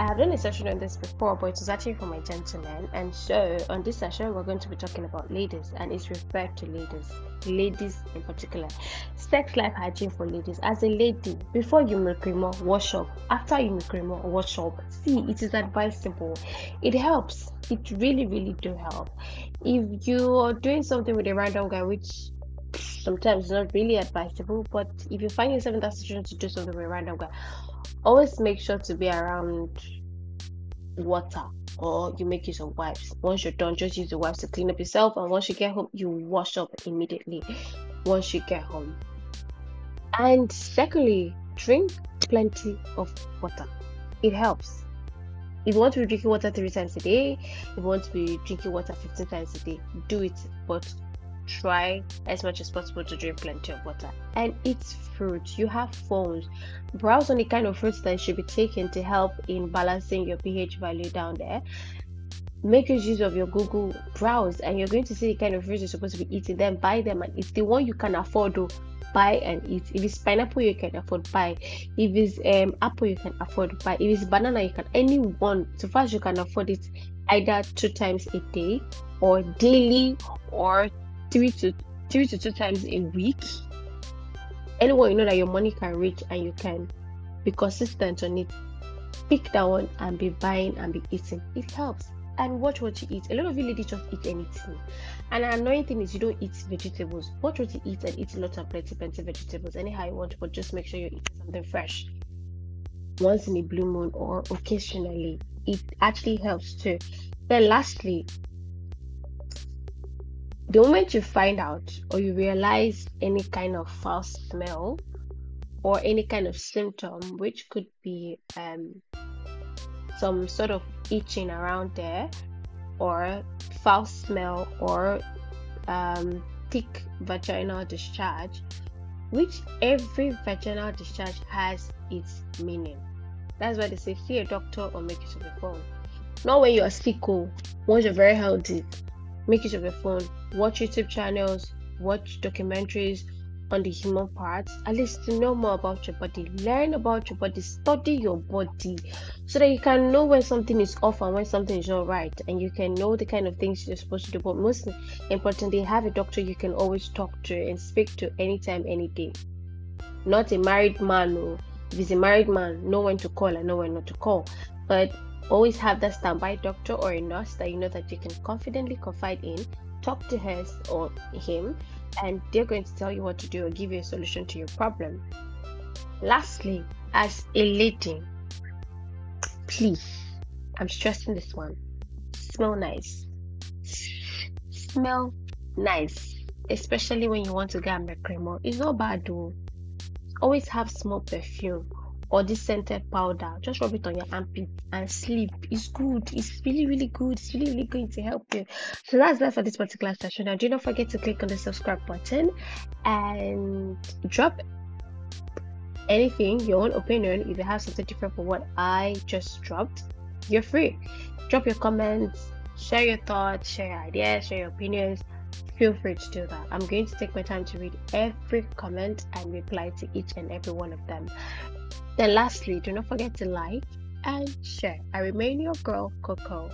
I have done a session on this before, but it was actually for my gentlemen. And so, on this session, we're going to be talking about ladies, and it's referred to ladies, ladies in particular. Sex life hygiene for ladies. As a lady, before you make creamer, wash up. After you make creamer, wash up. See, it is advisable. It helps. It really, really do help. If you are doing something with a random guy, which sometimes is not really advisable, but if you find yourself in that situation to do something with a random guy, always make sure to be around water or you make use of wipes. Once you're done, just use the wipes to clean up yourself, and once you get home, you wash up immediately. Once you get home, and secondly, drink plenty of water. It helps. If you want to be drinking water three times a day, if you want to be drinking water 15 times a day, do it. But try as much as possible to drink plenty of water and eat fruit. You have phones. Browse on the kind of fruits that should be taken to help in balancing your pH value down there. Make use of your Google browse, and you're going to see the kind of fruits you're supposed to be eating. Then buy them, and it's the one you can afford to buy and eat. If it's pineapple, you can afford buy. If it's um apple, you can afford buy. If it's banana, you can any one so far as you can afford it either two times a day or daily or three to three to two times a week. Anyone you know that your money can reach and you can be consistent on it, pick that one and be buying and be eating. It helps. And watch what you eat. A lot of you ladies just eat anything. And an annoying thing is you don't eat vegetables. Watch what you eat and eat lots of plenty, plenty vegetables. Anyhow you want, but just make sure you're eating something fresh. Once in a blue moon or occasionally. It actually helps too. Then lastly, the moment you find out or you realize any kind of foul smell or any kind of symptom, which could be um, some sort of itching around there, or foul smell, or um, thick vaginal discharge, which every vaginal discharge has its meaning. That's why they say see a doctor or make use of the phone. Not when you're sick, or oh, once you're very healthy, make use of your phone, watch YouTube channels, watch documentaries on the human parts, at least to know more about your body, learn about your body, study your body so that you can know when something is off and when something is not right, and you can know the kind of things you're supposed to do. But most importantly, have a doctor you can always talk to and speak to anytime, any day. Not a married man, or if he's a married man, know when to call and know when not to call. But Always have that standby doctor or a nurse that you know that you can confidently confide in, talk to her or him, and they're going to tell you what to do or give you a solution to your problem. Lastly, as a lady, please, I'm stressing this one smell nice. Smell nice, especially when you want to get a cream. It's not bad though. Always have small perfume or this scented powder. Just rub it on your armpit and sleep. It's good. It's really really good. It's really really going to help you. So that's that for this particular session. Now do not forget to click on the subscribe button and drop anything your own opinion. If you have something different from what i just dropped you're free. Drop your comments share your thoughts share your ideas share your opinions. Feel free to do that. I'm going to take my time to read every comment and reply to each and every one of them. Then, lastly, do not forget to like and share. I remain your girl, Coco.